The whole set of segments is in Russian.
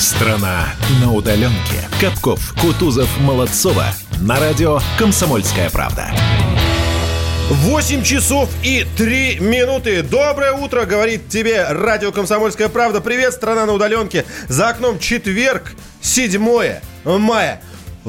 Страна на удаленке. Капков, Кутузов, Молодцова. На радио «Комсомольская правда». 8 часов и 3 минуты. Доброе утро, говорит тебе радио «Комсомольская правда». Привет, страна на удаленке. За окном четверг, 7 мая.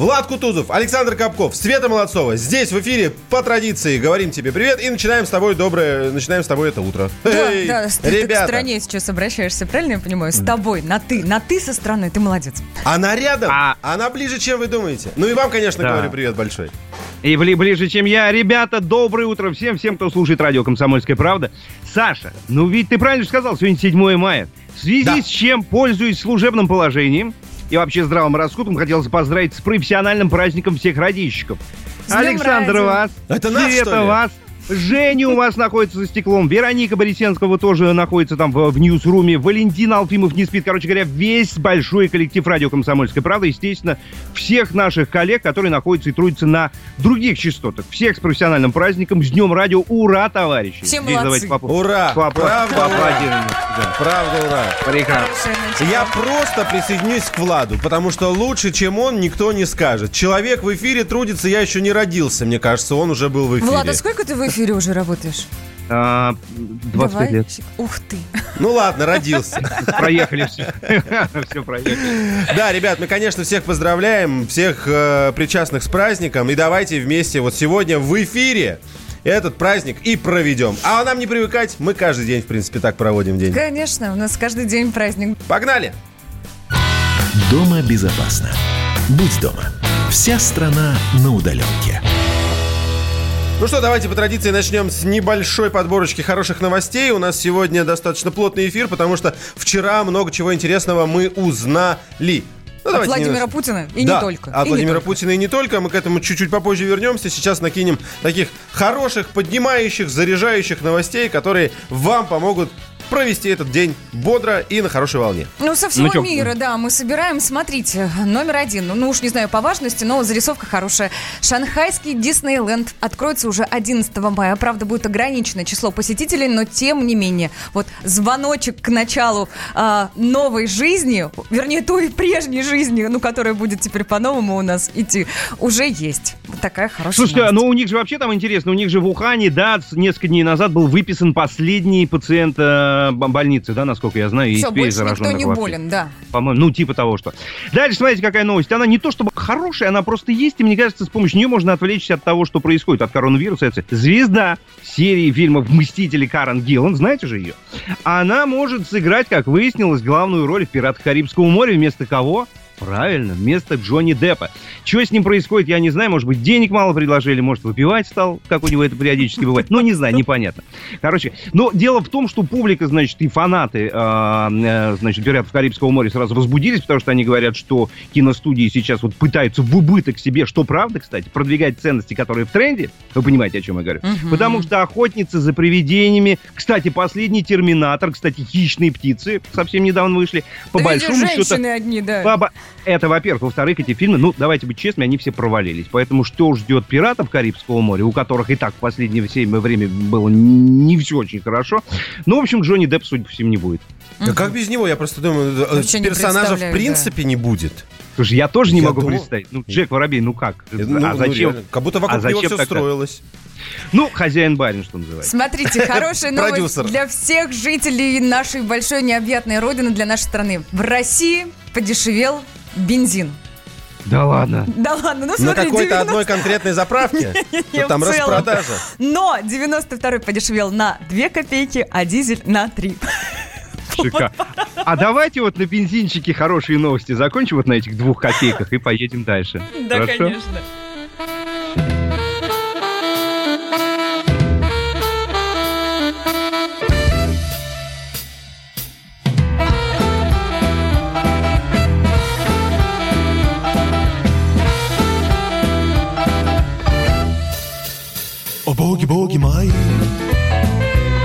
Влад Кутузов, Александр Капков, Света Молодцова. Здесь в эфире по традиции говорим тебе привет и начинаем с тобой доброе, начинаем с тобой это утро. Да, Эй, да, ты, ребята. ты к стране сейчас обращаешься, правильно я понимаю? С тобой, на ты, на ты со стороны, ты молодец. Она рядом, А- она ближе, чем вы думаете. Ну и вам, конечно, Да. говорю привет большой. И бли- ближе, чем я. Ребята, доброе утро всем, всем, кто слушает радио «Комсомольская правда». Саша, ну ведь ты правильно же сказал, сегодня 7 мая. В связи Да. с чем, пользуясь служебным положением и вообще здравым раскутом, хотелось поздравить с профессиональным праздником всех радищиков. Александр радио. вас, Это нас, Света что ли? вас, Женя у вас находится за стеклом, Вероника Борисенского тоже находится там в, в ньюсруме, Валентин Алфимов не спит. Короче говоря, весь большой коллектив радио «Комсомольская правда», естественно, всех наших коллег, которые находятся и трудятся на других частотах. Всех с профессиональным праздником, с Днем радио. Ура, товарищи! Все Здесь молодцы. давайте попо- Ура! попо- Правда, ура! поаплодируем. Да. Правда, ура. Прекрасно. Я просто присоединюсь к Владу, потому что лучше, чем он, никто не скажет. Человек в эфире трудится, я еще не родился, мне кажется, он уже был в эфире. Влад, а сколько ты в эфире уже работаешь? А, 25 Давай. лет. Ух ты. Ну ладно, родился. Проехали все. Все проехали. Да, ребят, мы, конечно, всех поздравляем, всех э, причастных с праздником. И давайте вместе вот сегодня в эфире этот праздник и проведем. А нам не привыкать, мы каждый день, в принципе, так проводим день. Конечно, у нас каждый день праздник. Погнали! Дома безопасно. Будь дома. Вся страна на удаленке. Ну что, давайте по традиции начнем с небольшой подборочки хороших новостей. У нас сегодня достаточно плотный эфир, потому что вчера много чего интересного мы узнали. Ну, От Владимира немножко- Путина и Да, не только. От И Владимира только. Путина и не только. Мы к этому чуть-чуть попозже вернемся. Сейчас накинем таких хороших, поднимающих, заряжающих новостей, которые вам помогут провести этот день бодро и на хорошей волне. Ну, со всего Ну, мира, да, мы собираем, смотрите, номер один, ну, уж не знаю по важности, но зарисовка хорошая. Шанхайский Диснейленд откроется уже 11 мая. Правда, будет ограниченное число посетителей, но тем не менее. Вот звоночек к началу а, новой жизни, вернее, той прежней жизни, ну, которая будет теперь по-новому у нас идти, уже есть. Вот такая хорошая Слушайте, новость. ну у них же вообще там интересно, у них же в Ухане, да, несколько дней назад был выписан последний пациент э, б- больницы, да, насколько я знаю, и Все, теперь больше никто зараженных не вообще. болен, да. По-моему, ну, типа того, что. Дальше, смотрите, какая новость. Она не то чтобы хорошая, она просто есть, и мне кажется, с помощью нее можно отвлечься от того, что происходит, от коронавируса. Это звезда серии фильмов «Мстители» Карен Гиллан, знаете же ее? Она может сыграть, как выяснилось, главную роль в «Пиратах Карибского моря» вместо кого? Правильно, вместо Джонни Деппа. Что с ним происходит, я не знаю. Может быть, денег мало предложили, может, выпивать стал, как у него это периодически бывает. Ну, не знаю, непонятно. Короче, но дело в том, что публика, значит, и фанаты, э, э, значит, «Пиратов Карибского моря» сразу возбудились, потому что они говорят, что киностудии сейчас вот пытаются в убыток себе, что правда, кстати, продвигать ценности, которые в тренде. Вы понимаете, о чем я говорю? Потому что охотницы за привидениями, кстати, последний «Терминатор», кстати, «Хищные птицы» совсем недавно вышли, по Да большому счету... одни, да. Это, во-первых. Во-вторых, эти фильмы, ну, давайте быть честными, они все провалились. Поэтому что ждет пиратов Карибского моря, у которых и так в последнее время время было не все очень хорошо. Ну, в общем, Джонни Депп, судя по всему, не будет. Да как без него? Я просто думаю, э, Вообще не персонажа в принципе не будет. Слушай, я тоже не Я могу думал- представить. Ну, Джек Воробей, ну как? Ну, ну, а зачем? реально, как будто вокруг а него зачем все тогда? строилось. Ну, хозяин барин, что называется. Смотрите, хорошая новость для всех жителей нашей большой необъятной родины, для нашей страны. В России подешевел бензин. Да ладно. Да ладно, ну На смотри, какой-то 90 одной конкретной заправке. Что Там распродажа. Но 92-й подешевел на 2 копейки, а дизель на 3. Шикарно. А давайте вот на бензинчике хорошие новости закончим вот на этих двух копейках и поедем дальше. Да, Хорошо? конечно. О боги, боги мои,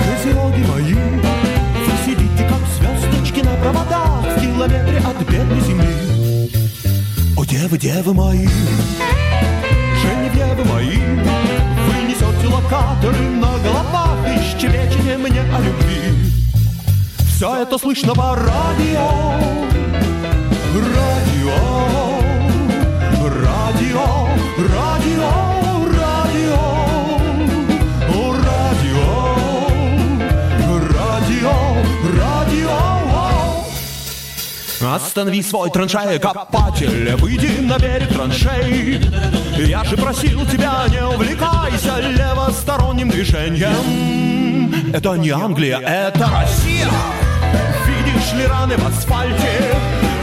козероги мои, Вы сидите, как звездочки на проводах В километре от бедной земли. О девы, девы мои, Женевьевы мои, Вы несете локаторы на головах И щебечете мне о любви. Все это слышно по радио, радио, радио, радио. Останови свой траншея копатель, выйди на берег траншей. Я же просил тебя, не увлекайся левосторонним движением. Это не Англия, это Россия. Видишь ли раны в асфальте?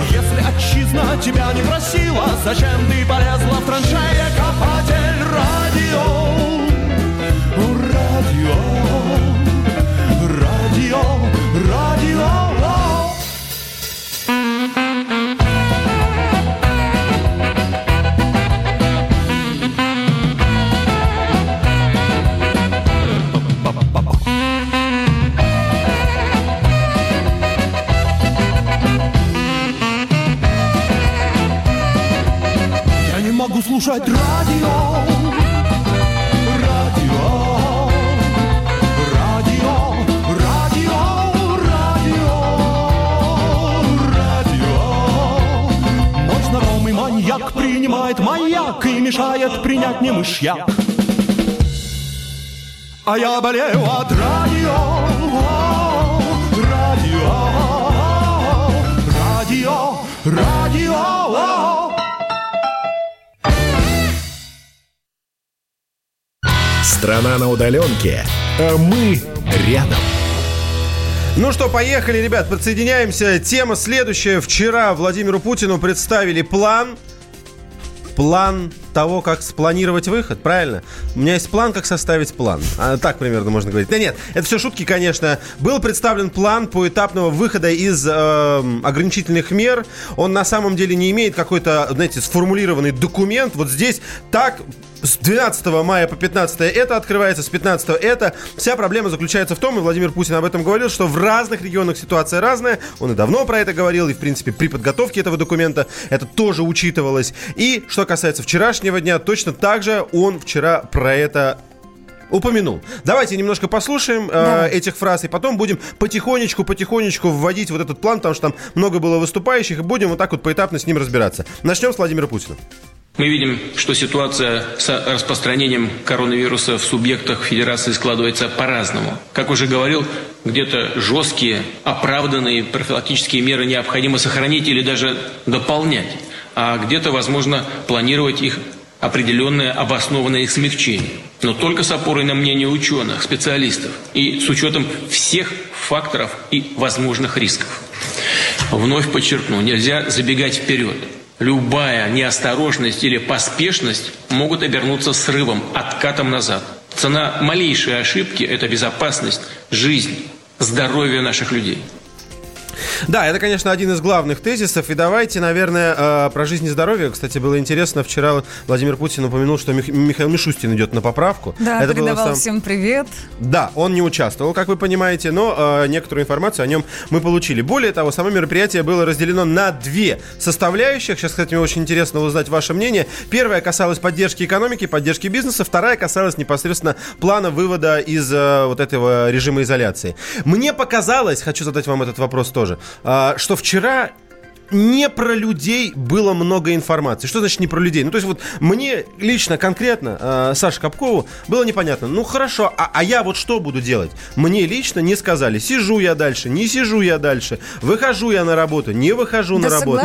Если отчизна тебя не просила, зачем ты полезла в траншея копатель радио? Слушать радио. Радио. Радио. Радио. Радио. Радио. Мой знакомый маньяк принимает маяк и мешает принять не мышьяк. А я болею от радио. Радио. Радио. Радио. Страна на удаленке, а мы рядом. Ну что, поехали, ребят, подсоединяемся. Тема следующая. Вчера Владимиру Путину представили план. План того, как спланировать выход, правильно? У меня есть план, как составить план. А, так примерно можно говорить. Да нет, это все шутки, конечно. Был представлен план поэтапного выхода из э, ограничительных мер. Он на самом деле не имеет какой-то, знаете, сформулированный документ. Вот здесь так с 12 мая по 15 это открывается, с 15 это. Вся проблема заключается в том, и Владимир Путин об этом говорил, что в разных регионах ситуация разная. Он и давно про это говорил, и, в принципе, при подготовке этого документа это тоже учитывалось. И что касается вчерашнего дня, точно так же он вчера про это упомянул. Давайте немножко послушаем э, этих фраз, и потом будем потихонечку-потихонечку вводить вот этот план, потому что там много было выступающих, и будем вот так вот поэтапно с ним разбираться. Начнем с Владимира Путина. Мы видим, что ситуация с распространением коронавируса в субъектах Федерации складывается по-разному. Как уже говорил, где-то жесткие, оправданные профилактические меры необходимо сохранить или даже дополнять, а где-то, возможно, планировать их определенное обоснованное их смягчение. Но только с опорой на мнение ученых, специалистов и с учетом всех факторов и возможных рисков. Вновь подчеркну, нельзя забегать вперед. Любая неосторожность или поспешность могут обернуться срывом, откатом назад. Цена малейшей ошибки – это безопасность, жизнь, здоровье наших людей. Да, это, конечно, один из главных тезисов. И давайте, наверное, э, про жизнь и здоровье. Кстати, было интересно. Вчера Владимир Путин упомянул, что Мих- Михаил Мишустин идет на поправку. Да, это передавал сам- всем привет. Да, он не участвовал, как вы понимаете, но э, некоторую информацию о нем мы получили. Более того, само мероприятие было разделено на две составляющих. Сейчас, кстати, мне очень интересно узнать ваше мнение. Первая касалась поддержки экономики, поддержки бизнеса. Вторая касалась непосредственно плана вывода из э, вот этого режима изоляции. Мне показалось, хочу задать вам этот вопрос тоже, э, что вчера не про людей было много информации. Что значит не про людей? Ну, то есть вот мне лично, конкретно, э, Саше Капкову было непонятно. Ну, хорошо, а, а я вот что буду делать? Мне лично не сказали, сижу я дальше, не сижу я дальше, выхожу я на работу, не выхожу Да на работу.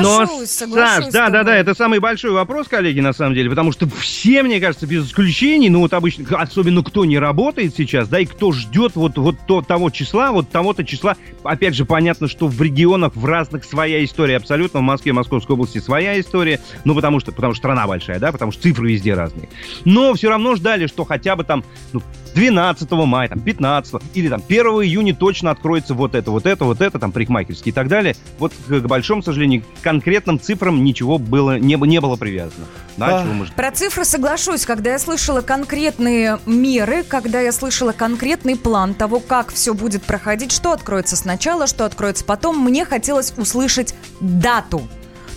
соглашусь. Но, Саш, да, да, да, это самый большой вопрос, коллеги, на самом деле, потому что все, мне кажется, без исключений, ну вот обычно, особенно кто не работает сейчас, да, и кто ждет вот, вот то, того числа, вот того-то числа, опять же, понятно, что в регионах в разных своя история абсолютно, в Москве, Московской области своя история, ну потому что, потому что страна большая, да, потому что цифры везде разные. Но все равно ждали, что хотя бы там, ну, 12 мая, там, 15 или там 1 июня точно откроется вот это, вот это, вот это, там, парикмахерские и так далее. Вот, к, к большому сожалению, к конкретным цифрам ничего было, не, не было привязано. Да, А. чего мы ждем? Про цифры соглашусь, когда я слышала конкретные меры, когда я слышала конкретный план того, как все будет проходить, что откроется сначала, что откроется потом, мне хотелось услышать дату.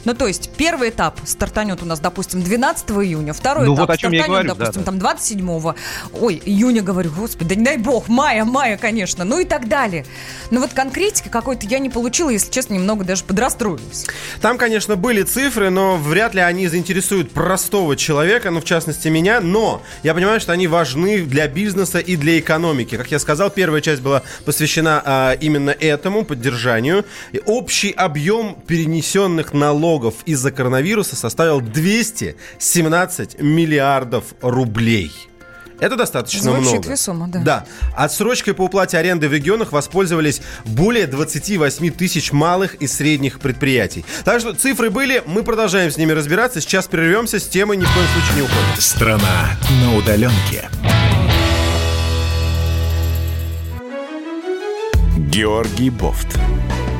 Ну, то есть, первый этап стартанет у нас, допустим, 12 июня, второй Ну, этап вот о чем я стартанет, говорю, допустим, да, да. там 27 ой, июня, говорю, господи, да не дай бог, мая, мая, конечно, ну и так далее. Но вот конкретики какой-то я не получила, если честно, немного даже подрастроилась. Там, конечно, были цифры, но вряд ли они заинтересуют простого человека, ну, в частности, меня. Но я понимаю, что они важны для бизнеса и для экономики. Как я сказал, первая часть была посвящена а, именно этому, поддержанию. И общий объем перенесенных налогов из-за коронавируса составил 217 миллиардов рублей. Это достаточно Звучит много. весомо, да. Да. Отсрочкой по уплате аренды в регионах воспользовались более 28 тысяч малых и средних предприятий. Так что цифры были, мы продолжаем с ними разбираться. Сейчас прервемся, с темой ни в коем случае не уходим. Страна на удаленке. Георгий Бофт.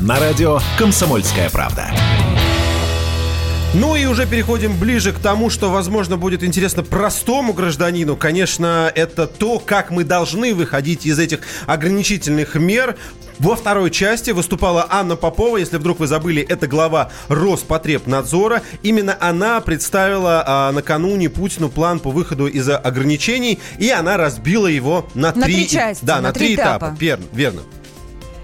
На радио «Комсомольская правда». Ну и уже переходим ближе к тому, что, возможно, будет интересно простому гражданину. Конечно, это то, как мы должны выходить из этих ограничительных мер. Во второй части выступала Анна Попова. Если вдруг вы забыли, это глава Роспотребнадзора. Именно она представила а, накануне Путину план по выходу из ограничений, и она разбила его на, На три части, Да, на на, три три этапа. этапа. Верно, верно.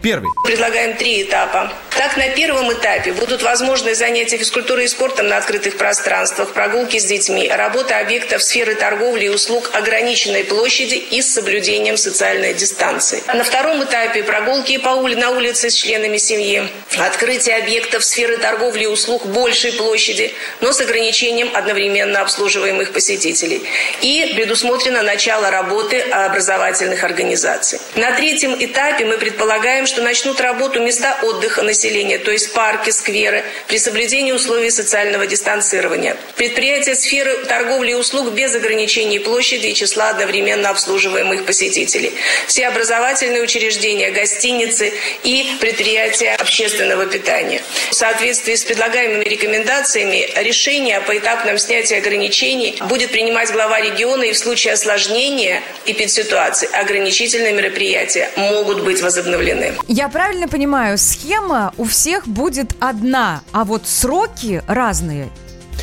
Первый. Предлагаем три этапа. Так, на первом этапе будут возможны занятия физкультурой и спортом на открытых пространствах, прогулки с детьми, работа объектов сферы торговли и услуг ограниченной площади и с соблюдением социальной дистанции. На втором этапе прогулки по ули- на улице с членами семьи, открытие объектов сферы торговли и услуг большей площади, но с ограничением одновременно обслуживаемых посетителей. И предусмотрено начало работы образовательных организаций. На третьем этапе мы предполагаем, что начнут работу места отдыха населения, то есть парки, скверы, при соблюдении условий социального дистанцирования. Предприятия сферы торговли и услуг без ограничений площади и числа одновременно обслуживаемых посетителей. Все образовательные учреждения, гостиницы и предприятия общественного питания. В соответствии с предлагаемыми рекомендациями решение о поэтапном снятии ограничений будет принимать глава региона и в случае осложнения эпидситуации ограничительные мероприятия могут быть возобновлены. Я правильно понимаю, схема у всех будет одна, а вот сроки разные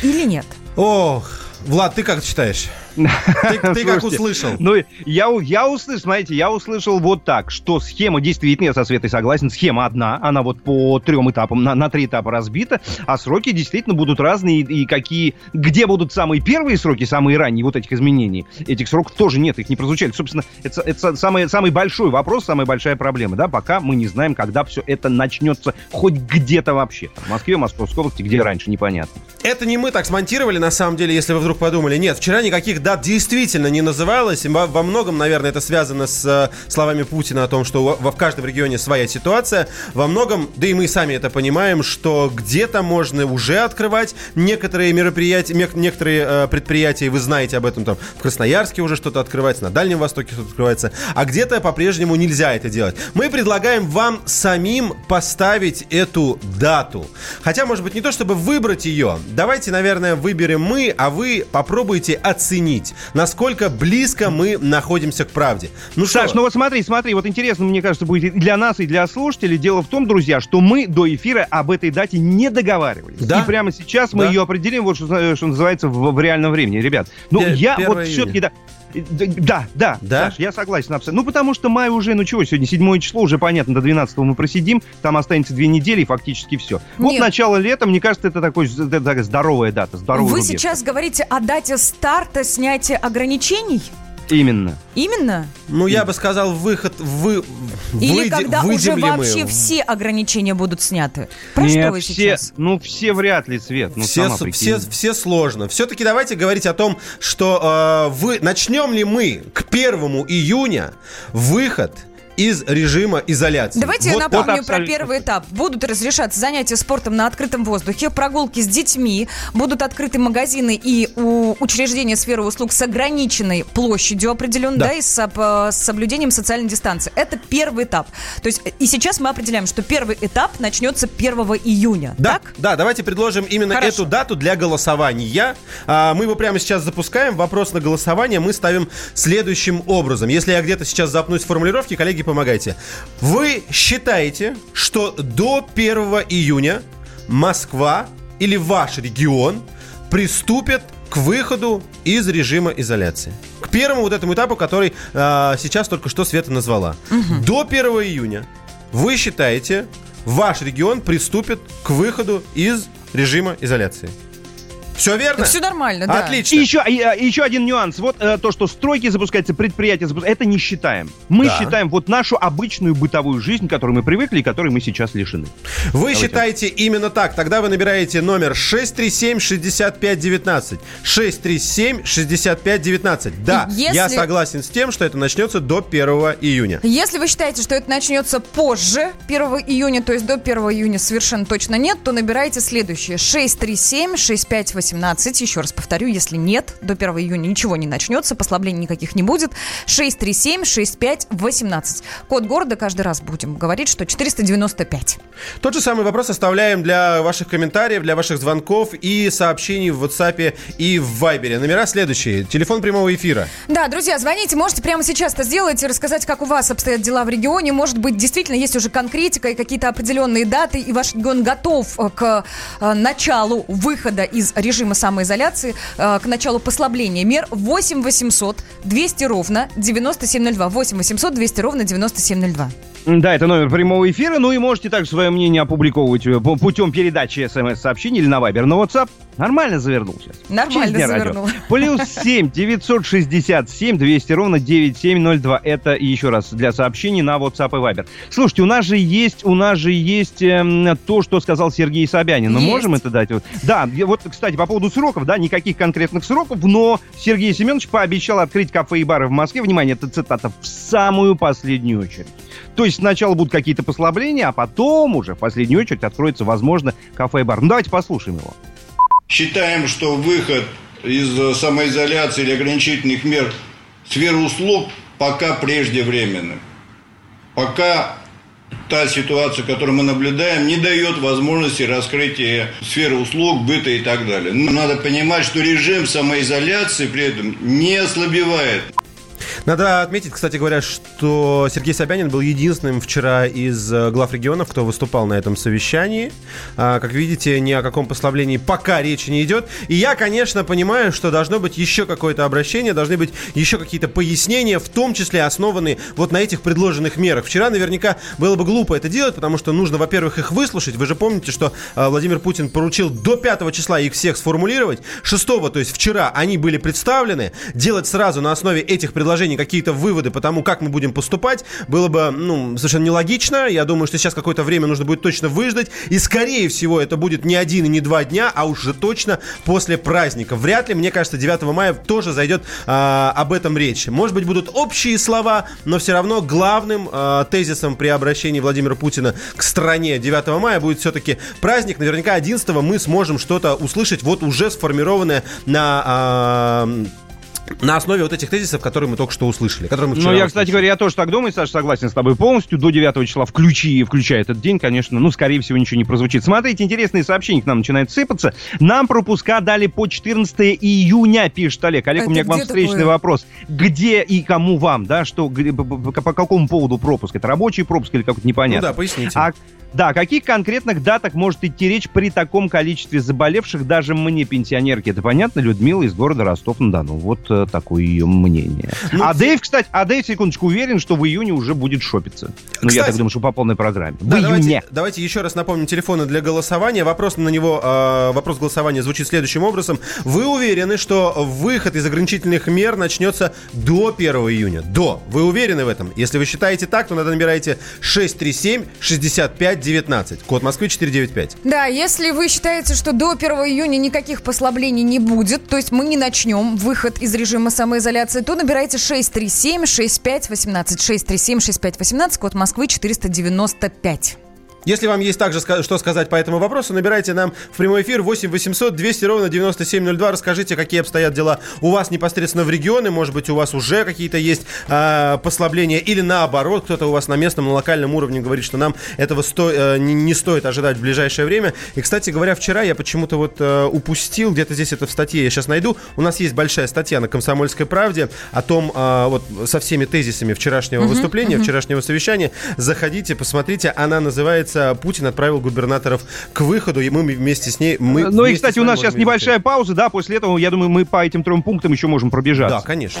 или нет? Ох, Влад, ты как считаешь? Ты, как услышал? Ну, я, услышал, смотрите, я услышал вот так, что схема действительно, я со Светой согласен, схема одна, она вот по трем этапам, на, три этапа разбита, а сроки действительно будут разные, и, какие, где будут самые первые сроки, самые ранние вот этих изменений, этих сроков тоже нет, их не прозвучали. Собственно, это, это самый, самый большой вопрос, самая большая проблема, да, пока мы не знаем, когда все это начнется хоть где-то вообще. В Москве, Московской области, где раньше, непонятно. Это не мы так смонтировали, на самом деле, если вы вдруг подумали. Нет, вчера никаких дат действительно не называлось. И Во, во многом, наверное, это связано с э, словами Путина о том, что во, в каждом регионе своя ситуация. Во многом, да и мы сами это понимаем, что где-то можно уже открывать некоторые мероприятия, некоторые э, предприятия, и вы знаете об этом, там в Красноярске уже что-то открывается, на Дальнем Востоке что-то открывается, а где-то по-прежнему нельзя это делать. Мы предлагаем вам самим поставить эту дату. Хотя, может быть, не то чтобы выбрать ее. Давайте, наверное, выберем мы, а вы попробуйте оценить, насколько близко мы находимся к правде. Ну что, Саш, ну вот смотри, смотри, вот интересно, мне кажется, будет и для нас, и для слушателей. Дело в том, друзья, что мы до эфира об этой дате не договаривались. Да? И прямо сейчас мы Да. ее определим, вот что, что называется, в, в реальном времени. Ребят, ну Пе- я 1 вот все-таки, да, да, да, Да? Саш, я согласен абсолютно. Ну, потому что май уже, ну чего, сегодня седьмое число, уже понятно, до 12 мы просидим, там останется две недели, и фактически все. Вот Нет. начало лета, мне кажется, это такой, это здоровая дата, здоровый Вы рубеж. сейчас говорите о дате старта снятия ограничений? Именно. Именно? ну я бы сказал, выход, вы, Или выйди- когда уже вообще все ограничения будут сняты? Про что Нет, вы все, сейчас? ну все вряд ли, Свет, ну все, все, все сложно. Все-таки давайте говорить о том, что э, вы начнем ли мы к первому июня выход из режима изоляции. Давайте я Вот напомню про абсолютно первый этап. Будут разрешаться занятия спортом на открытом воздухе, прогулки с детьми, будут открыты магазины и у учреждения сферы услуг с ограниченной площадью определенно, Да. да, и с, об- с соблюдением социальной дистанции. Это первый этап. То есть и сейчас мы определяем, что первый этап начнется 1 июня. Да, Так? да, давайте предложим именно Хорошо. эту дату для голосования. А, мы его прямо сейчас запускаем. Вопрос на голосование мы ставим следующим образом. Если я где-то сейчас запнусь в формулировке, коллеги, помогайте. Вы считаете, что до 1 июня Москва или ваш регион приступят к выходу из режима изоляции? К первому вот этому этапу, который а, сейчас только что Света назвала. До 1 июня вы считаете, ваш регион приступит к выходу из режима изоляции. Все верно? Все нормально, да. Отлично. И еще, и, а, и еще один нюанс. Вот э, то, что стройки запускаются, предприятия запускаются, это не считаем. Мы Да. считаем вот нашу обычную бытовую жизнь, к которой мы привыкли и которой мы сейчас лишены. Вы считаете именно так. Тогда вы набираете номер 637-6519. 637-6519. Да, Если- я согласен с тем, что это начнется до 1 июня. Если вы считаете, что это начнется позже 1 июня, то есть до 1 июня совершенно точно нет, то набирайте следующее. 637-6518. Еще раз повторю, если нет, до 1 июня ничего не начнется, послаблений никаких не будет. 637-6518. Код города каждый раз будем говорить, что 495. Тот же самый вопрос оставляем для ваших комментариев, для ваших звонков и сообщений в WhatsApp и в Viber. Номера следующие. Телефон прямого эфира. Да, друзья, звоните, можете прямо сейчас это сделать и рассказать, как у вас обстоят дела в регионе. Может быть, действительно есть уже конкретика и какие-то определенные даты, и ваш регион готов э, к э, началу выхода из режима самоизоляции, э, к началу послабления мер. 8 800 200 ровно 9702. 8 800 200 ровно 9702. Да, это номер прямого эфира. Ну и можете также свое мнение опубликовывать э, путем передачи смс-сообщений или на Вайбер. На WhatsApp нормально завернул сейчас. Нормально Через Дня радио. завернул. Плюс 7 967 200 ровно 9702. Это еще раз для сообщений на WhatsApp и Viber. Слушайте, у нас же есть, у нас же есть эм, то, что сказал Сергей Собянин. Мы Есть. можем это дать? Да, вот, кстати, по поводу сроков, да, никаких конкретных сроков, но Сергей Семенович пообещал открыть кафе и бары в Москве. Внимание, это цитата, в самую последнюю очередь. То есть сначала будут какие-то послабления, а потом уже в последнюю очередь откроется, возможно, кафе и бар. Ну, давайте послушаем его. Считаем, что выход из самоизоляции или ограничительных мер в сферу услуг пока преждевременным. Пока та ситуация, которую мы наблюдаем, не дает возможности раскрытия сферы услуг, быта и так далее. Но надо понимать, что режим самоизоляции при этом не ослабевает. Надо отметить, кстати говоря, что Сергей Собянин был единственным вчера из э, глав регионов, кто выступал на этом совещании. А, Как видите, ни о каком послаблении пока речи не идет. И я, конечно, понимаю, что должно быть еще какое-то обращение, должны быть еще какие-то пояснения, в том числе основанные вот на этих предложенных мерах. Вчера наверняка было бы глупо это делать, потому что нужно, во-первых, их выслушать. Вы же помните, что э, Владимир Путин поручил до 5 числа их всех сформулировать. 6, то есть вчера, они были представлены. Делать сразу на основе этих предложений какие-то выводы по тому, как мы будем поступать, было бы ну, совершенно нелогично. Я думаю, что сейчас какое-то время нужно будет точно выждать. И, скорее всего, это будет не один и не два дня, а уже точно после праздника. Вряд ли, мне кажется, 9 мая тоже зайдет а, об этом речь. Может быть, будут общие слова, но все равно главным а, тезисом при обращении Владимира Путина к стране 9 мая будет все-таки праздник. Наверняка 11 мы сможем что-то услышать, вот уже сформированное на... а, на основе вот этих тезисов, которые мы только что услышали. Которые мы Ну, я, кстати говоря, я тоже так думаю, Саша, согласен с тобой полностью. До 9 числа включи, включая этот день, конечно, ну, скорее всего, ничего не прозвучит. Смотрите, интересные сообщения к нам начинают сыпаться. Нам пропуска дали по 14 июня, пишет Олег. Олег, Это у меня к вам встречный такое? вопрос. Где и кому вам, да, что, по, какому поводу пропуск? Это рабочий пропуск или какой-то непонятно? Ну да, поясните. А да, о каких конкретных датах может идти речь при таком количестве заболевших даже мне, пенсионерке? Это понятно, Людмила из города Ростов-на-Дону. Вот э, такое ее мнение. Ну, а Дэйв, кстати, а Дэйв, секундочку, уверен, что в июне уже будет шопиться. Ну, я так думаю, что по полной программе. Да, в давайте, июне. давайте еще раз напомним телефоны для голосования. Вопрос на него, э, вопрос голосования звучит следующим образом. Вы уверены, что выход из ограничительных мер начнется до 1 июня? До. Вы уверены в этом? Если вы считаете так, то надо набираете 637-65-19. Код Москвы 495. Да, если вы считаете, что до 1 июня никаких послаблений не будет, то есть мы не начнем выход из режима самоизоляции, то набирайте 637-6518. 637-6518, код Москвы 495. Если вам есть также что сказать по этому вопросу, набирайте нам в прямой эфир 8 800 200 ровно 9702. Расскажите, какие обстоят дела у вас непосредственно в регионе. Может быть, у вас уже какие-то есть а, послабления или наоборот, кто-то у вас на местном, на локальном уровне говорит, что нам этого сто- э, не, не стоит ожидать в ближайшее время. И, кстати говоря, вчера я почему-то вот э, упустил, где-то здесь это в статье, я сейчас найду. У нас есть большая статья на «Комсомольской правде» о том, а, вот со всеми тезисами вчерашнего выступления, вчерашнего совещания. Заходите, посмотрите. Она называется «Путин отправил губернаторов к выходу», и мы вместе с ней... Мы Ну и, вместе кстати, у нас сейчас можем небольшая пауза, да, после этого, я думаю, мы по этим трем пунктам еще можем пробежаться. Да, конечно.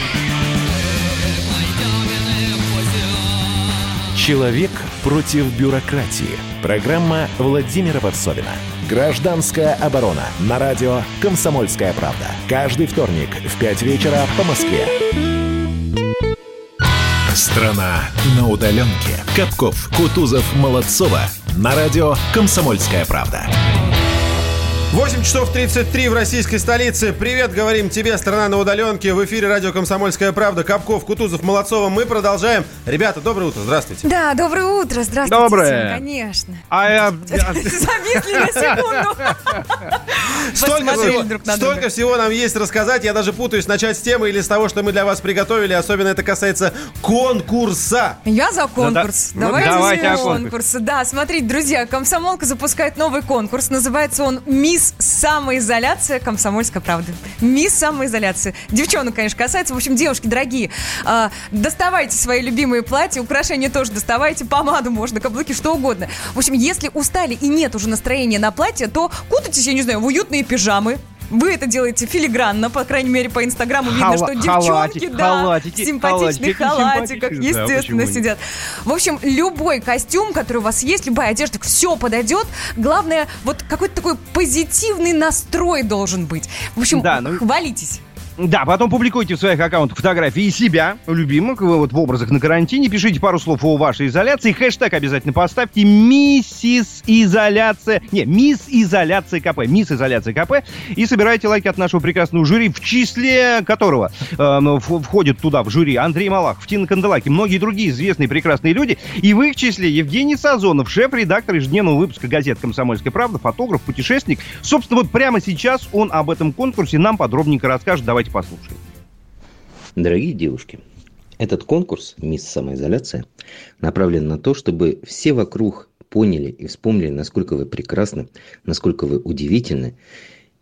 Человек против бюрократии. Программа Владимира Варсовина. Гражданская оборона. На радио «Комсомольская правда». Каждый вторник в 5 вечера по Москве. Страна на удаленке. Капков, Кутузов, Молодцова. На радио «Комсомольская правда». 8 часов 33 в российской столице. Привет, говорим тебе, страна на удаленке. В эфире радио «Комсомольская правда». Капков, Кутузов, Молодцова. Мы продолжаем. Ребята, доброе утро, здравствуйте. Да, доброе утро, здравствуйте. Доброе. всем, конечно. А я- Зависли на секунду. Столько, всего, столько нам есть рассказать. Я даже путаюсь, начать с темы или с того, что мы для вас приготовили. Особенно это касается конкурса. Я за конкурс. Ну да- Давайте, давайте за конкурс. Да, смотрите, друзья, комсомолка запускает новый конкурс. Называется он «Мисс Самоизоляция Комсомольской правды». Мисс Самоизоляция. Девчонок, конечно, касается. В общем, девушки дорогие, а, доставайте свои любимые платья, украшения тоже доставайте, помаду можно, каблуки, что угодно. В общем, если устали и нет уже настроения на платье, то кутайтесь, я не знаю, в уютные пижамы, Вы это делаете филигранно, по крайней мере, по Инстаграму видно, Хала- что девчонки, халатик, да, халатики, в симпатичных халатики, халатиках, да, естественно, сидят. В общем, любой костюм, который у вас есть, любая одежда, все подойдет. Главное, вот какой-то такой позитивный настрой должен быть. В общем, Да, ну- хвалитесь. Да, потом публикуйте в своих аккаунтах фотографии себя, любимых, вы вот в образах на карантине, пишите пару слов о вашей изоляции, хэштег обязательно поставьте. «Миссис Изоляция», не, «Мисс Изоляция КП», «Мисс Изоляция КП», и собирайте лайки от нашего прекрасного жюри, в числе которого э, в- входит туда, в жюри, Андрей Малахов, Тина Канделаки, многие другие известные прекрасные люди, и в их числе Евгений Сазонов, шеф-редактор ежедневного выпуска газет «Комсомольская правда», фотограф, путешественник. Собственно, вот прямо сейчас он об этом конкурсе нам подробненько расскажет. Давайте послушаем. Дорогие девушки, этот конкурс «Мисс Самоизоляция» направлен на то, чтобы все вокруг поняли и вспомнили, насколько вы прекрасны, насколько вы удивительны,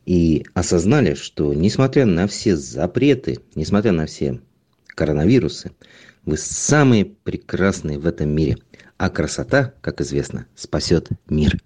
и осознали, что несмотря на все запреты, несмотря на все коронавирусы, вы самые прекрасные в этом мире. А красота, как известно, спасет мир.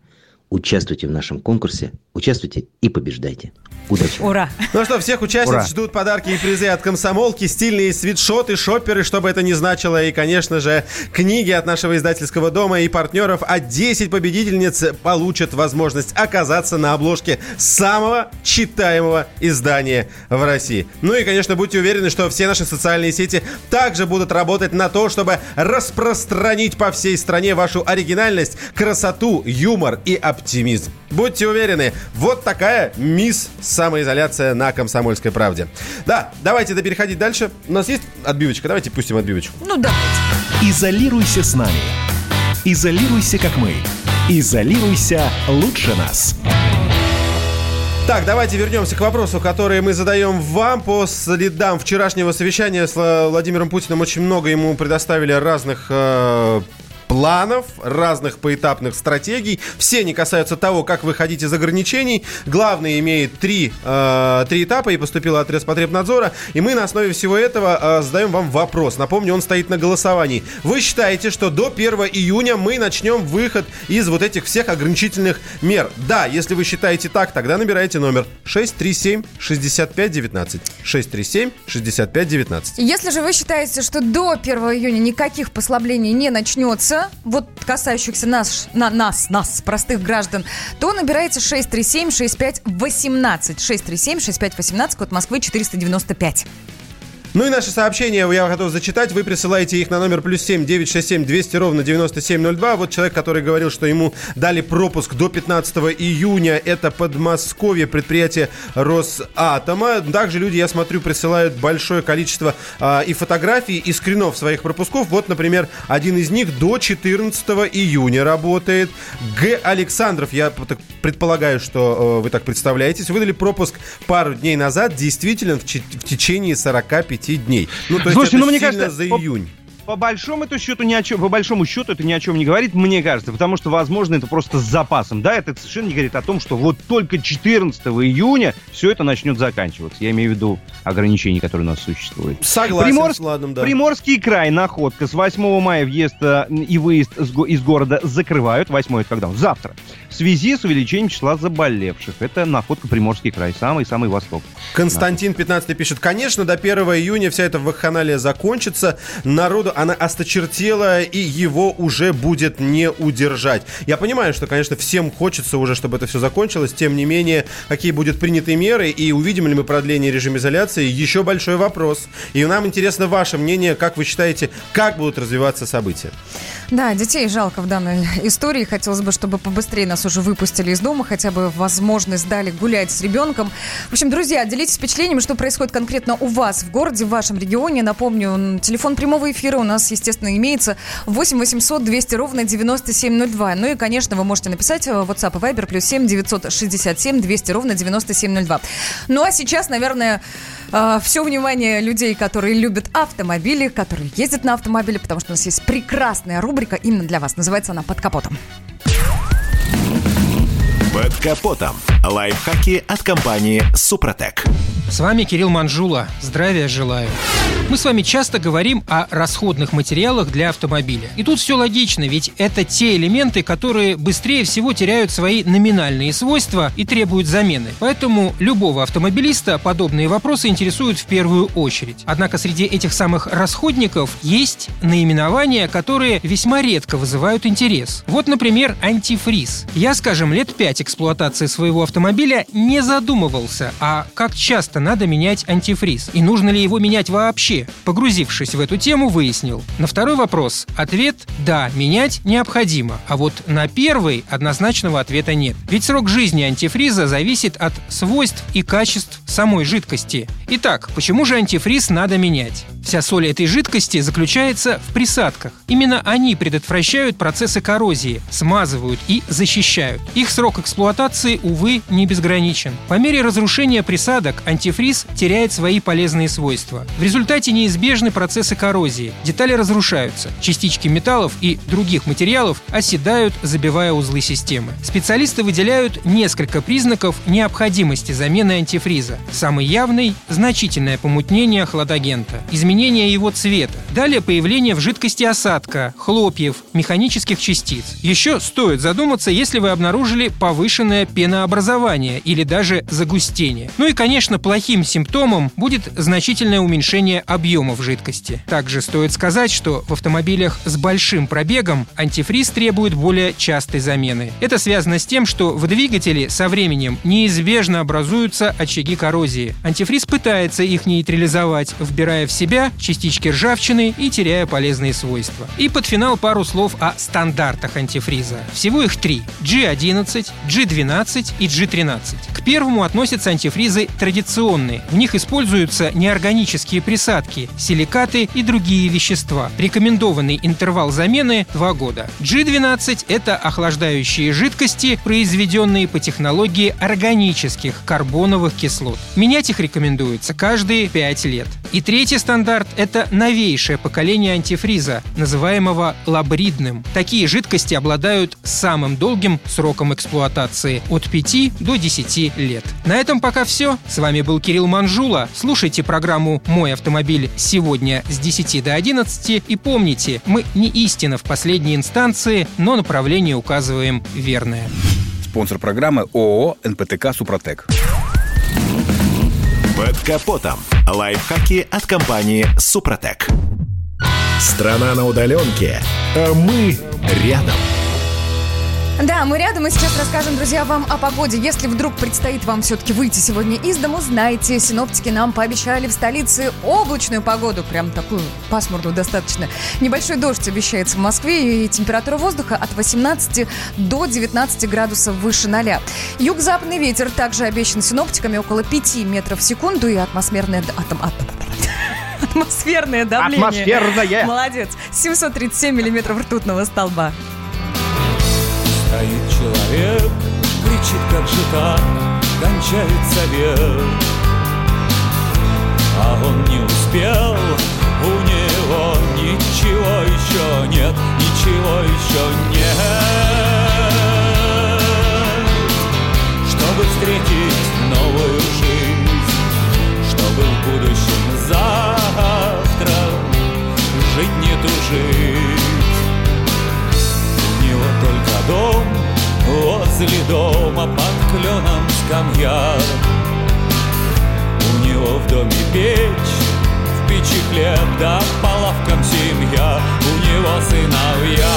Участвуйте в нашем конкурсе, участвуйте и побеждайте. Удачи! Ура! Ну что, всех участниц Ура. ждут подарки и призы от комсомолки, стильные свитшоты, шопперы, что бы это ни значило, и, конечно же, книги от нашего издательского дома и партнеров, а 10 победительниц получат возможность оказаться на обложке самого читаемого издания в России. Ну и, конечно, будьте уверены, что все наши социальные сети также будут работать на то, чтобы распространить по всей стране вашу оригинальность, красоту, юмор и оптимизм. Будьте уверены, вот такая мисс самоизоляция на комсомольской правде. Да, давайте да переходить дальше. У нас есть отбивочка? Давайте пустим отбивочку. Ну да. Изолируйся с нами. Изолируйся, как мы. Изолируйся лучше нас. Так, давайте вернемся к вопросу, который мы задаем вам по следам вчерашнего совещания с Вла- Владимиром Путиным. Очень много ему предоставили разных э, планов, разных поэтапных стратегий. Все они касаются того, как выходить из ограничений. Главный имеет три, э, три этапа и поступил от Роспотребнадзора. И мы на основе всего этого э, задаем вам вопрос. Напомню, он стоит на голосовании. Вы считаете, что до 1 июня мы начнем выход из вот этих всех ограничительных мер? Да, если вы считаете так, тогда набирайте номер 637-6519. 637-6519. Если же вы считаете, что до 1 июня никаких послаблений не начнется, вот касающихся нас, на, нас, нас, простых граждан, то набирайте 637-6518. 637-6518, код Москвы 495. Ну и наши сообщения я готов зачитать. Вы присылаете их на номер плюс 7 967 200 ровно 9702. Вот человек, который говорил, что ему дали пропуск до 15 июня. Это Подмосковье, предприятие Росатома. Также люди, я смотрю, присылают большое количество а, и фотографий, и скринов своих пропусков. Вот, например, один из них до 14 июня работает. Г. Александров, я предполагаю, что э, вы так представляетесь, выдали пропуск пару дней назад, действительно в, в течение 45 дней. Ну, то есть Слушайте, это ну, мне кажется, за июнь. По большому это счету ни о чем, по большому счету это ни о чем не говорит, мне кажется, потому что, возможно, это просто с запасом. Да, это совершенно не говорит о том, что вот только 14 июня все это начнет заканчиваться. Я имею в виду ограничения, которые у нас существуют. Согласен Приморск- с Владом, да. Приморский край, находка. С 8 мая въезд э, и выезд из города закрывают. 8 это когда? Завтра. В связи с увеличением числа заболевших. Это находка Приморский край, самый-самый восток. Константин 15 пишет, конечно, до 1 июня вся эта вакханалия закончится, народу она осточертела, и его уже будет не удержать. Я понимаю, что, конечно, всем хочется уже, чтобы это все закончилось, тем не менее, какие будут приняты меры, и увидим ли мы продление режима изоляции, еще большой вопрос. И нам интересно ваше мнение, как вы считаете, как будут развиваться события. Да, детей жалко в данной истории. Хотелось бы, чтобы побыстрее нас уже выпустили из дома, хотя бы возможность дали гулять с ребенком. В общем, друзья, делитесь впечатлениями, что происходит конкретно у вас в городе, в вашем регионе. Напомню, телефон прямого эфира у нас, естественно, имеется 8 800 200 ровно 9702. Ну и, конечно, вы можете написать в WhatsApp и Viber плюс 7 967 200 ровно 9702. Ну а сейчас, наверное, все внимание людей, которые любят автомобили, которые ездят на автомобиле, потому что у нас есть прекрасная рубрика именно для вас. Называется она «Под капотом». Под капотом. Лайфхаки от компании «Супротек». С вами Кирилл Манжула. Здравия желаю. Мы с вами часто говорим о расходных материалах для автомобиля. И тут все логично, ведь это те элементы, которые быстрее всего теряют свои номинальные свойства и требуют замены. Поэтому любого автомобилиста подобные вопросы интересуют в первую очередь. Однако среди этих самых расходников есть наименования, которые весьма редко вызывают интерес. Вот, например, антифриз. Я, скажем, лет пять эксплуатации своего автомобиля не задумывался, а как часто надо менять антифриз и нужно ли его менять вообще. Погрузившись в эту тему, выяснил. На второй вопрос ответ – да, менять необходимо. А вот на первый однозначного ответа нет. Ведь срок жизни антифриза зависит от свойств и качеств самой жидкости. Итак, почему же антифриз надо менять? Вся соль этой жидкости заключается в присадках. Именно они предотвращают процессы коррозии, смазывают и защищают. Их срок эксплуатации, увы, не безграничен. По мере разрушения присадок антифриз теряет свои полезные свойства. В результате неизбежны процессы коррозии. Детали разрушаются, частички металлов и других материалов оседают, забивая узлы системы. Специалисты выделяют несколько признаков необходимости замены антифриза. Самый явный – значительное помутнение хладагента, изменение его цвета. Далее появление в жидкости осадка, хлопьев, механических частиц. Еще стоит задуматься, если вы обнаружили повышенное пенообразование или даже загустение. Ну и, конечно, плохим симптомом будет значительное уменьшение объемов жидкости. Также стоит сказать, что в автомобилях с большим пробегом антифриз требует более частой замены. Это связано с тем, что в двигателе со временем неизбежно образуются очаги коррозии. Антифриз пытается их нейтрализовать, вбирая в себя частички ржавчины и теряя полезные свойства. И под финал пару слов о стандартах антифриза. Всего их три – G11, G12 и G13. К первому относятся антифризы традиционные. В них используются неорганические присадки, силикаты и другие вещества. Рекомендованный интервал замены – 2 года. G12 – это охлаждающие жидкости, произведенные по технологии органических карбоновых кислот. Менять их рекомендуется каждые 5 лет. И третий стандарт – это новейшее поколение антифриза, называемого лабридным. Такие жидкости обладают самым долгим сроком эксплуатации – от 5 до 10 лет. На этом пока все. С вами был Кирилл Манжула. Слушайте программу «Мой автомобиль» сегодня с 10 до 11 и помните, мы не истина в последней инстанции, но направление указываем верное. Спонсор программы ООО «НПТК Супротек». Под капотом. Лайфхаки от компании «Супротек». Страна на удаленке, а мы рядом. Да, мы рядом и сейчас расскажем, друзья, вам о погоде. Если вдруг предстоит вам все-таки выйти сегодня из дому, знайте, синоптики нам пообещали в столице облачную погоду, прям такую пасмурную достаточно. Небольшой дождь обещается в Москве и температура воздуха от 18 до 19 градусов выше ноля. Юг-западный ветер также обещан синоптиками около 5 метров в секунду и атмосферное... Атом, атом, атмосферное давление. Атмосферное. Молодец. 737 миллиметров ртутного столба. Стоит человек, кричит, как же так кончается век. А он не успел, у него ничего еще нет, ничего еще нет. Чтобы встретить новую жизнь, чтобы в будущем возле дома под кленом скамья. У него в доме печь, в печи хлеб, да по лавкам семья. У него сыновья.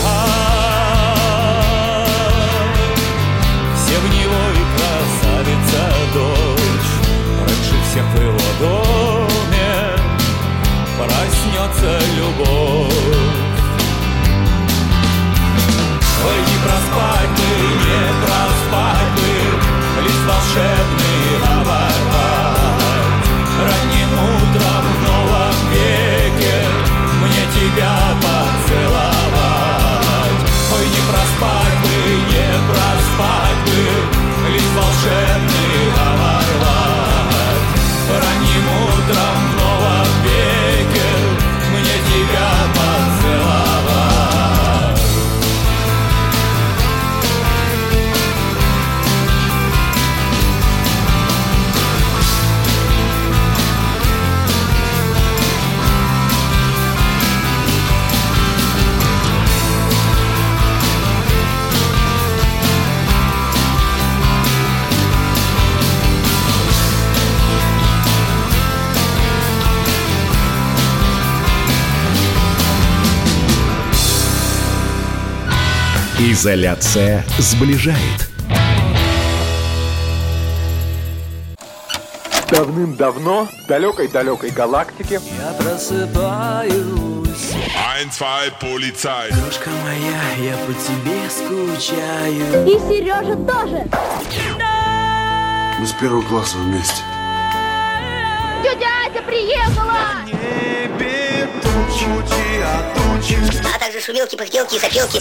Все в него и красавица дочь. Раньше всех в его доме проснется любовь. Ой, не проспать волшебный Изоляция сближает. Давным-давно в далекой-далекой галактике Я просыпаюсь Ein, zwei, Polizei. Дружка моя, я по тебе скучаю И Сережа тоже. Мы с первого класса вместе. Тетя Ася приехала! А также шумелки, пыхтелки и сопелки.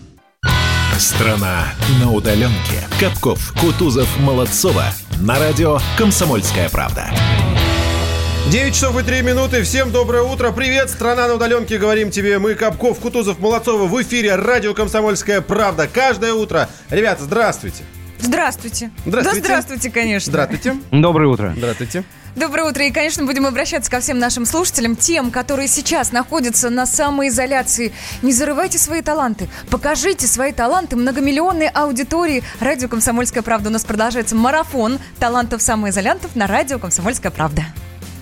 Страна на удаленке. Капков, Кутузов, Молодцова. На радио «Комсомольская правда». 9 часов и 3 минуты. Всем доброе утро. Привет, страна на удаленке. Говорим тебе мы, Капков, Кутузов, Молодцова. В эфире радио «Комсомольская правда». Каждое утро. Ребята, здравствуйте. Здравствуйте. Здравствуйте. Да, здравствуйте, конечно. Здравствуйте. Доброе утро. Здравствуйте. Доброе утро. И, конечно, будем обращаться ко всем нашим слушателям, тем, которые сейчас находятся на самоизоляции. Не зарывайте свои таланты. Покажите свои таланты многомиллионной аудитории. Радио «Комсомольская правда». У нас продолжается марафон талантов-самоизолянтов на радио «Комсомольская правда».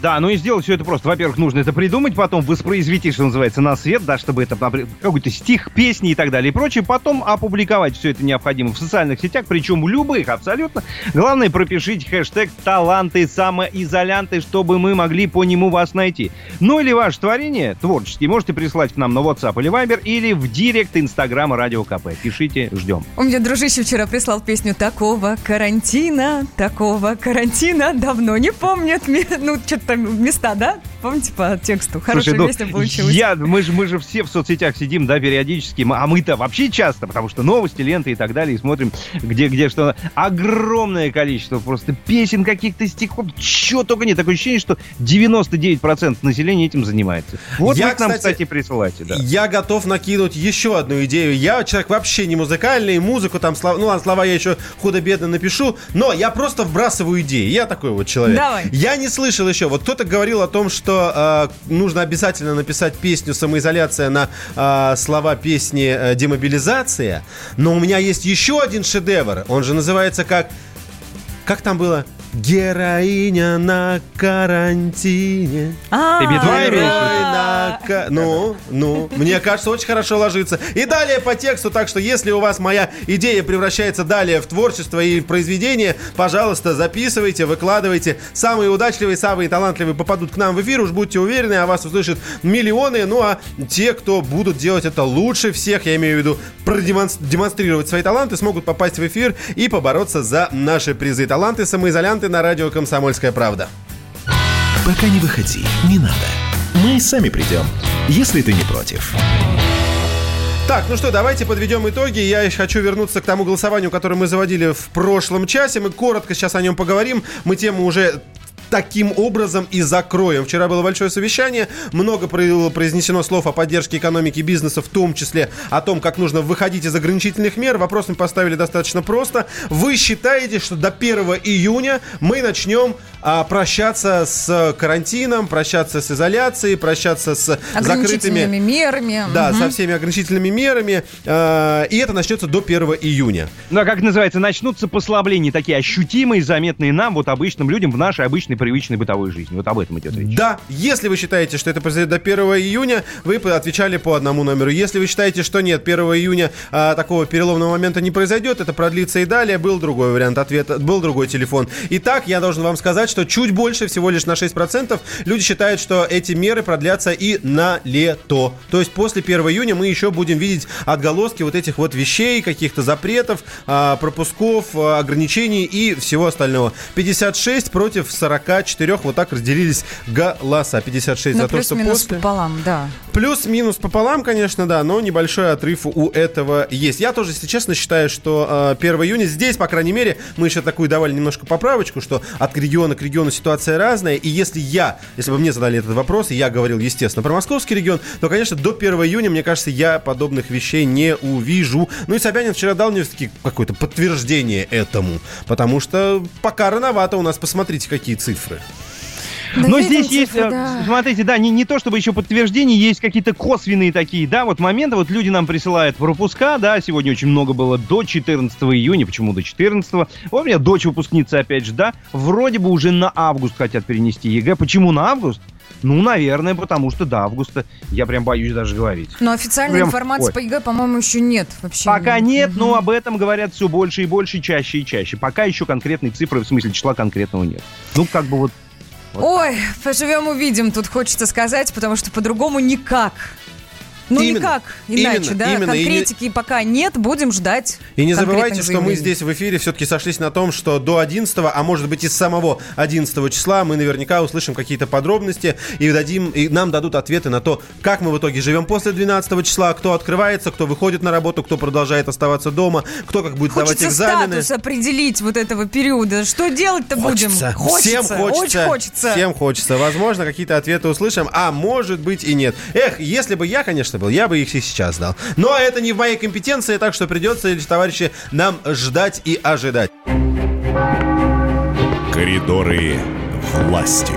Да, ну и сделать все это просто. Во-первых, нужно это придумать, потом воспроизвести, что называется, на свет, да, чтобы это какой-то стих, песни и так далее и прочее. Потом опубликовать все это необходимо в социальных сетях, причем любых абсолютно. Главное, пропишите хэштег «таланты самоизолянты», чтобы мы могли по нему вас найти. Ну или ваше творение творческие можете прислать к нам на WhatsApp или Viber, или в директ Инстаграма Радио КП. Пишите, ждем. У меня дружище вчера прислал песню «Такого карантина, такого карантина давно не помнят». Ну, что-то места, да? Помните по тексту? Хорошая Слушай, ну, песня получилась. Я, мы, же, мы же все в соцсетях сидим, да, периодически. А мы-то вообще часто, потому что новости, ленты и так далее, и смотрим, где, где что. Огромное количество просто песен, каких-то стихов, чего только нет. Такое ощущение, что 99% населения этим занимается. Вот Я, вы к нам, кстати, кстати, присылайте, да. Я готов накинуть еще одну идею. Я человек вообще не музыкальный, музыку там, слова, ну ладно, слова я еще худо-бедно напишу, но я просто вбрасываю идеи. Я такой вот человек. Давай. Я не слышал еще. Вот кто-то говорил о том, что э, нужно обязательно написать песню «Самоизоляция» на э, слова песни э, «Демобилизация». Но у меня есть еще один шедевр. Он же называется как... Как там было? Героиня на карантине. А, Ты бедва на ка- Ну, ну, мне кажется, очень хорошо ложится. И далее по тексту, так что если у вас моя идея превращается далее в творчество и в произведение, пожалуйста, записывайте, выкладывайте. Самые удачливые, самые талантливые попадут к нам в эфир, уж будьте уверены, о вас услышат миллионы. Ну, а те, кто будут делать это лучше всех, я имею в виду продемонстрировать свои таланты, смогут попасть в эфир и побороться за наши призы. Таланты самоизолянты на радио «Комсомольская правда». Пока не выходи, не надо. Мы сами придем, если ты не против. Так, ну что, давайте подведем итоги. Я еще хочу вернуться к тому голосованию, которое мы заводили в прошлом часе. Мы коротко сейчас о нем поговорим. Мы тему уже таким образом и закроем. Вчера было большое совещание, много произнесено слов о поддержке экономики и бизнеса, в том числе о том, как нужно выходить из ограничительных мер. Вопрос мы поставили достаточно просто. Вы считаете, что до 1 июня мы начнем а, прощаться с карантином, прощаться с изоляцией, прощаться с закрытыми... Мерами. Да, Мгм. со всеми ограничительными мерами. э, и это начнется до 1 июня. Ну, а как называется, начнутся послабления такие ощутимые, заметные нам, вот обычным людям, в нашей обычной привычной бытовой жизни. Вот об этом идет речь. Да, если вы считаете, что это произойдет до 1 июня, вы отвечали по одному номеру. Если вы считаете, что нет, 1 июня а, такого переломного момента не произойдет, это продлится и далее, был другой вариант ответа, был другой телефон. Итак, я должен вам сказать, что чуть больше, всего лишь на 6%, люди считают, что эти меры продлятся и на лето. То есть после 1 июня мы еще будем видеть отголоски вот этих вот вещей, каких-то запретов, а, пропусков, а, ограничений и всего остального. 56 против 40 44 вот так разделились голоса. 56 Ну, за то, что плюс-минус после. пополам, да. Плюс-минус пополам, конечно, да, но небольшой отрыв у этого есть. Я тоже, если честно, считаю, что э, 1 июня здесь, по крайней мере, мы еще такую давали немножко поправочку, что от региона к региону ситуация разная. И если я, если бы мне задали этот вопрос, и я говорил, естественно, про московский регион, то, конечно, до 1 июня, мне кажется, я подобных вещей не увижу. Ну и Собянин вчера дал мне все-таки какое-то подтверждение этому. Потому что пока рановато у нас, посмотрите, какие цифры. Но здесь есть, э, смотрите, да, не, не то чтобы еще подтверждение, есть какие-то косвенные такие, да, вот моменты, вот люди нам присылают пропуска, да, сегодня очень много было до 14 июня, почему до 14? Вот у меня дочь выпускница, опять же, да, вроде бы уже на август хотят перенести ЕГЭ. Почему на август? Ну, наверное, потому что до августа. Я прям боюсь даже говорить. Но официальной Прям- информации ой. по ЕГЭ, по-моему, еще нет вообще. Пока нет, но об этом говорят все больше и больше, чаще и чаще. Пока еще конкретной цифры, в смысле числа конкретного нет. Ну, как бы вот Ой, поживем увидим, тут хочется сказать, потому что по-другому никак. Ну Именно, никак, иначе, именно, да? именно, и Конкретики пока нет, будем ждать. И не забывайте, что мы здесь в эфире все-таки сошлись на том, что до 11, а может быть и с самого 11 числа мы наверняка услышим какие-то подробности и дадим, и нам дадут ответы на то, как мы в итоге живем после 12 числа, кто открывается, кто выходит на работу, кто продолжает оставаться дома, кто как будет давать Хочется экзамены. статус определить вот этого периода. Что делать-то будем? Хочется. Хочется. Всем хочется. Очень хочется. Всем хочется. Возможно, какие-то ответы услышим, а может быть и нет. Эх, если бы я, конечно, был, я бы их и сейчас дал. Но это не в моей компетенции, так что придется, товарищи, нам ждать и ожидать. Коридоры власти.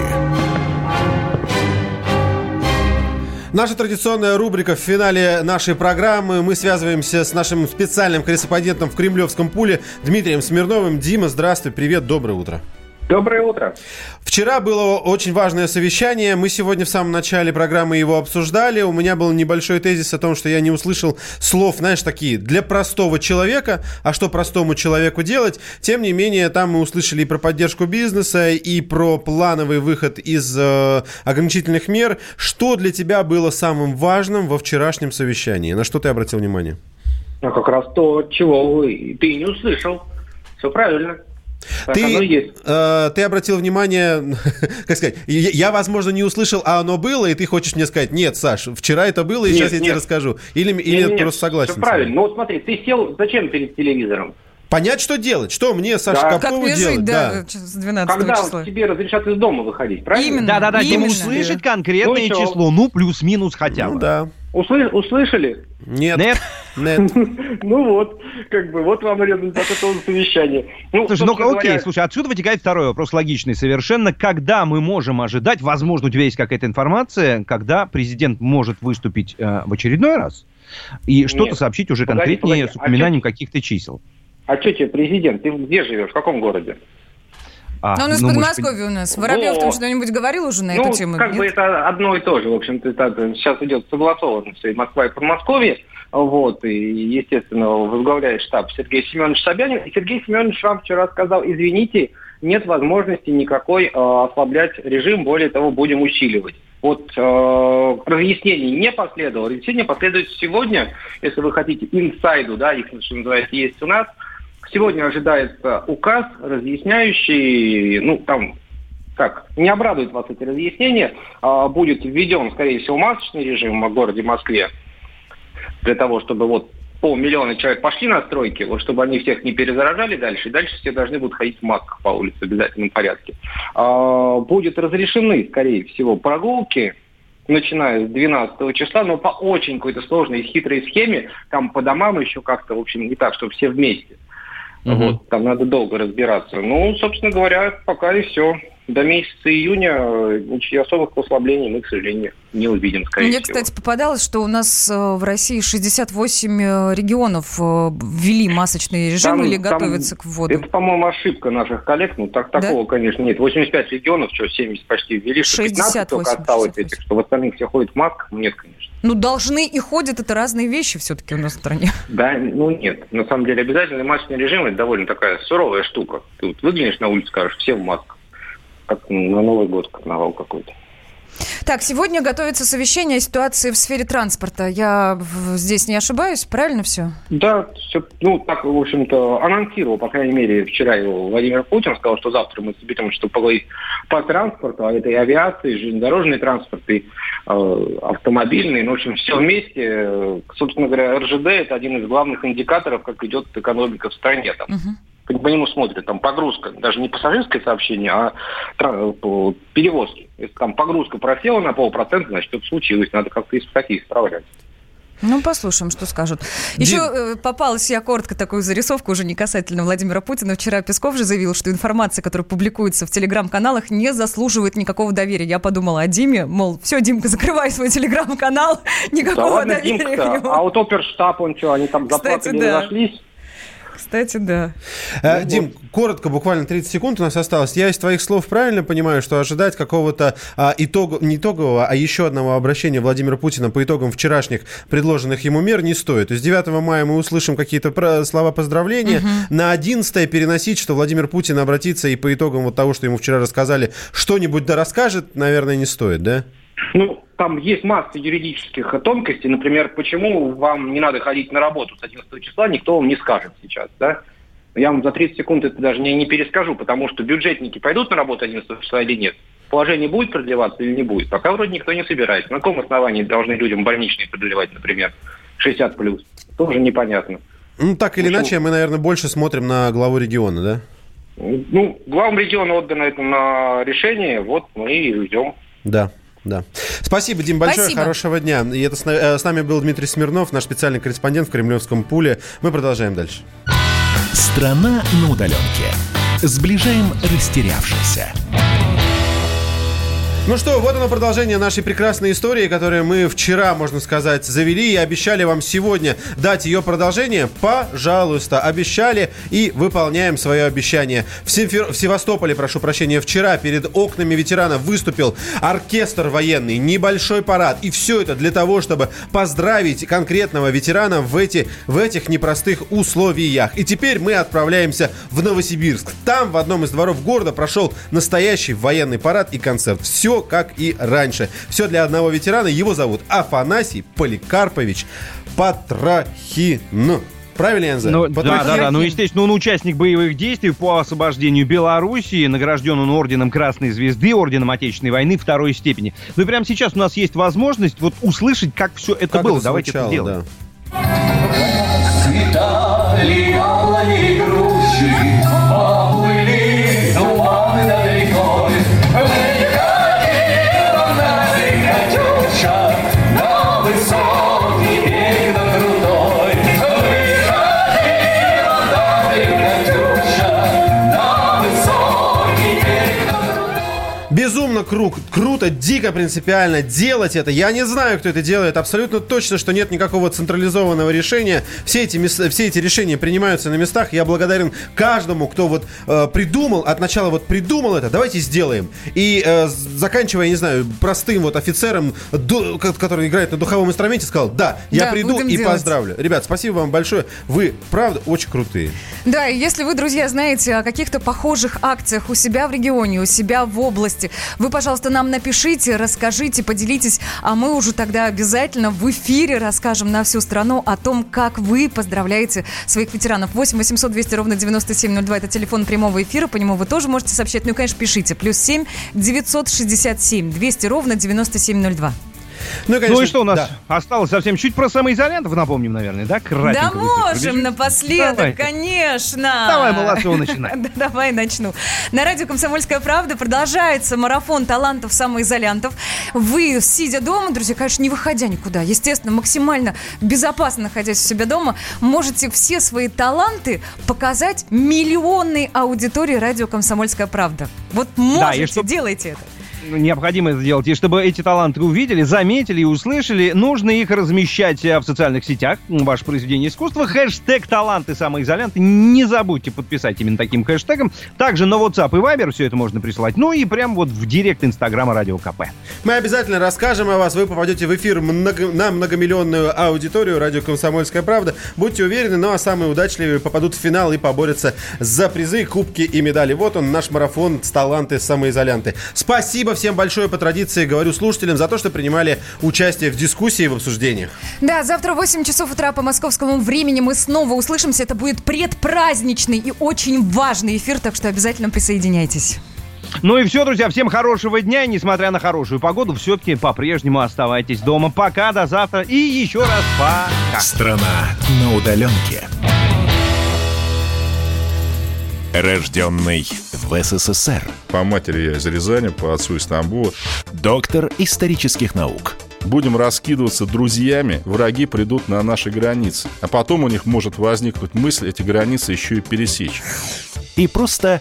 Наша традиционная рубрика в финале нашей программы. Мы связываемся с нашим специальным корреспондентом в Кремлевском пуле Дмитрием Смирновым. Дима, здравствуй, привет, доброе утро. Доброе утро. Вчера было очень важное совещание. Мы сегодня в самом начале программы его обсуждали. У меня был небольшой тезис о том, что я не услышал слов, знаешь, такие для простого человека. А что простому человеку делать? Тем не менее, там мы услышали и про поддержку бизнеса, и про плановый выход из э, ограничительных мер. Что для тебя было самым важным во вчерашнем совещании? На что ты обратил внимание? Ну, как раз то, чего ты не услышал. Все правильно. Так Ты, оно и есть. э, ты обратил внимание, как сказать, я, я, возможно, не услышал, а оно было, и ты хочешь мне сказать, нет, Саш, вчера это было, и Нет, сейчас я тебе нет. расскажу. Или, или Нет, ты нет, просто согласен. мной? правильно. Ну вот смотри, ты сел зачем перед телевизором? Понять, что делать. Что мне, Саша, Да. Как мне делать? жить, да, с 12 Когда числа. тебе разрешат из дома выходить, правильно? Именно. Да-да-да, услышать конкретное Ну число, ну, плюс-минус хотя бы. Ну да. Услы- услышали? Нет. Нет? Нет. Ну вот, как бы, вот вам результат этого совещания. Ну, Слушай, ну собственно окей, говоря, слушай, отсюда вытекает второй вопрос, логичный совершенно. Когда мы можем ожидать, возможно, у тебя есть какая-то информация, когда президент может выступить э, в очередной раз и что-то сообщить уже Погоди, конкретнее погоди. с А упоминанием каких-то чисел? А что тебе, президент, ты где живешь, в каком городе? А, Ну, у нас ну, в может, Подмосковье у нас. Воробьев там Вот. что-нибудь говорил уже на ну, эту тему? как нет? бы это одно и то же. В общем-то, это сейчас идет согласованно все и Москва, и Подмосковье. Вот, и, естественно, возглавляет штаб Сергей Семенович Собянин. И Сергей Семенович вам вчера сказал, извините, нет возможности никакой э, ослаблять режим, более того, будем усиливать. Вот э, разъяснений не последовало. Разъяснение последует сегодня, если вы хотите, инсайду, да, их, что называется, есть у нас. Сегодня ожидается указ, разъясняющий, ну, там, как, не обрадуют вас эти разъяснения, а, будет введен, скорее всего, масочный режим в городе Москве, для того, чтобы вот полмиллиона человек пошли на стройки, вот чтобы они всех не перезаражали дальше, и дальше все должны будут ходить в масках по улице в обязательном порядке. А, будет разрешены, скорее всего, прогулки, начиная с 12 числа, но по очень какой-то сложной и хитрой схеме, там по домам еще как-то, в общем, не так, чтобы все вместе. Вот, там надо долго разбираться. Ну, собственно говоря, пока и все. До месяца июня э, ничьих особых послаблений мы, к сожалению, не увидим, скорее Мне, всего. кстати, попадалось, что у нас э, в России 68 э, регионов ввели масочный режим Там- или там- готовятся к вводу. Это, по-моему, ошибка наших коллег. Ну, так, такого, конечно, нет. 85 регионов, что, 70 почти ввели, что 15 только 68, осталось этих, что в остальных все ходят в масках. Нет, конечно. Ну, должны и ходят, это разные вещи все-таки у нас в стране. Да, ну нет. На самом деле обязательный масочный режим это довольно такая суровая штука. Ты вот выглянешь на улицу, скажешь, все в масках. Как на Новый год карнавал какой-то. Так, сегодня готовится совещание о ситуации в сфере транспорта. Я здесь не ошибаюсь, правильно все? Да, все, ну, так, в общем-то, анонсировал, по крайней мере, вчера его Владимир Путин, сказал, что завтра мы соберем, что поговорить по транспорту, а это и авиация, и железнодорожный транспорт, и э, автомобильный, ну, в общем, все вместе. Собственно говоря, РЖД – это один из главных индикаторов, как идет экономика в стране. Там. По по нему смотрят, там погрузка, даже не пассажирское сообщение, а по- перевозки. Если там погрузка просела на полпроцента, значит, что-то случилось, надо как-то исправлять и исправлять. Ну, послушаем, что скажут. Еще э, попалась я коротко такую зарисовку, уже не касательно Владимира Путина. Вчера Песков же заявил, что информация, которая публикуется в телеграм-каналах, не заслуживает никакого доверия. Я подумала о Диме, мол, все, Димка, закрывай свой телеграм-канал, Да никакого ладно, доверия Димка-то, к нему. а вот оперштаб, он что, они там Кстати, заплакали, да. разошлись? Кстати, да. Э, Дим, коротко, буквально 30 секунд у нас осталось. Я из твоих слов правильно понимаю, что ожидать какого-то а, итога, не итогового, а еще одного обращения Владимира Путина по итогам вчерашних предложенных ему мер не стоит. То есть 9 мая мы услышим какие-то слова поздравления. На 11 переносить, что Владимир Путин обратится и по итогам вот того, что ему вчера рассказали, что-нибудь да расскажет, наверное, не стоит, да? Ну, там есть масса юридических тонкостей. Например, почему вам не надо ходить на работу с 11 числа, никто вам не скажет сейчас, да? Я вам за 30 секунд это даже не, не перескажу, потому что бюджетники пойдут на работу 11 числа или нет. Положение будет продлеваться или не будет. Пока вроде никто не собирается. На каком основании должны людям больничные продлевать, например, 60 плюс? Тоже непонятно. Ну, так или иначе, мы, наверное, больше смотрим на главу региона, да? Ну, главам региона отдано это на решение, вот мы и ждем. Да. Да. Спасибо, Дим, большое, Спасибо. хорошего дня. И это с, на- э, с нами был Дмитрий Смирнов, наш специальный корреспондент в Кремлевском пуле. Мы продолжаем дальше. Страна на удаленке. Сближаем растерявшихся. Ну что, вот оно продолжение нашей прекрасной истории, которую мы вчера, можно сказать, завели и обещали вам сегодня дать ее продолжение. Пожалуйста, обещали и выполняем свое обещание. В, Симфер- в Севастополе, прошу прощения, вчера перед окнами ветеранов выступил оркестр военный, небольшой парад. И все это для того, чтобы поздравить конкретного ветерана в, эти, в этих непростых условиях. И теперь мы отправляемся в Новосибирск. Там, в одном из дворов города, прошел настоящий военный парад и концерт. Все как и раньше. Все для одного ветерана. Его зовут Афанасий Поликарпович Патрахин. Правильно я называю? Ну, да, да, да. Ну, естественно, он участник боевых действий по освобождению Белоруссии, награжден он орденом Красной Звезды, орденом Отечественной войны второй степени. Ну и прямо сейчас у нас есть возможность вот услышать, как все это Как было. это Давайте звучало, это сделаем. Яблони круто, дико принципиально делать это. Я не знаю, кто это делает. Абсолютно точно, что нет никакого централизованного решения. Все эти, все эти решения принимаются на местах. Я благодарен каждому, кто вот э, придумал, от начала вот придумал это. Давайте сделаем. И э, заканчивая, не знаю, простым вот офицером, ду- ко- который играет на духовом инструменте, сказал, да, я Да, приду и делать. поздравлю. Ребят, спасибо вам большое. Вы, правда, очень крутые. Да, и если вы, друзья, знаете о каких-то похожих акциях у себя в регионе, у себя в области, вы, пожалуйста, нам напишите, расскажите, поделитесь, а мы уже тогда обязательно в эфире расскажем на всю страну о том, как вы поздравляете своих ветеранов. 8 800 200 ровно 9702 это телефон прямого эфира, по нему вы тоже можете сообщать. Ну конечно, пишите. Плюс 7 967 200 ровно 9702. Ну и, ну и что у нас осталось совсем чуть про самоизолянтов, напомним, наверное, да? Да Кратенько быстро можем напоследок, Давай. конечно. Давай, Молодцова, начинай. Да, Давай начну. На радио «Комсомольская правда» продолжается марафон талантов самоизолянтов. Вы, сидя дома, друзья, конечно, не выходя никуда, естественно, максимально безопасно находясь у себя дома, можете все свои таланты показать миллионной аудитории радио «Комсомольская правда». Вот можете, и чтоб- делайте это. Необходимо сделать. И чтобы эти таланты увидели, заметили и услышали, нужно их размещать э, в социальных сетях, ваше произведение искусства. Хэштег «Таланты самоизолянты». Не забудьте подписать именно таким хэштегом. Также на WhatsApp и Viber все это можно присылать. Ну и прям вот в директ Инстаграма Радио КП. Мы обязательно расскажем о вас. Вы попадете в эфир много- на многомиллионную аудиторию радио «Комсомольская правда». Будьте уверены, ну а самые удачливые попадут в финал и поборются за призы, кубки и медали. Вот он, наш марафон таланты самоизолянты. Спасибо Спасибо всем большое по традиции, говорю слушателям, за то, что принимали участие в дискуссии и в обсуждениях. Да, завтра в 8 часов утра по московскому времени мы снова услышимся. Это будет предпраздничный и очень важный эфир, так что обязательно присоединяйтесь. Ну и все, друзья, всем хорошего дня. И, несмотря на хорошую погоду, все-таки по-прежнему оставайтесь дома. Пока, до завтра. И еще раз пока. Страна на удаленке. Рожденный в СССР. По матери я из Рязани, по отцу из Тамбова. Доктор исторических наук. Будем раскидываться друзьями, враги придут на наши границы. А потом у них может возникнуть мысль эти границы еще и пересечь. И просто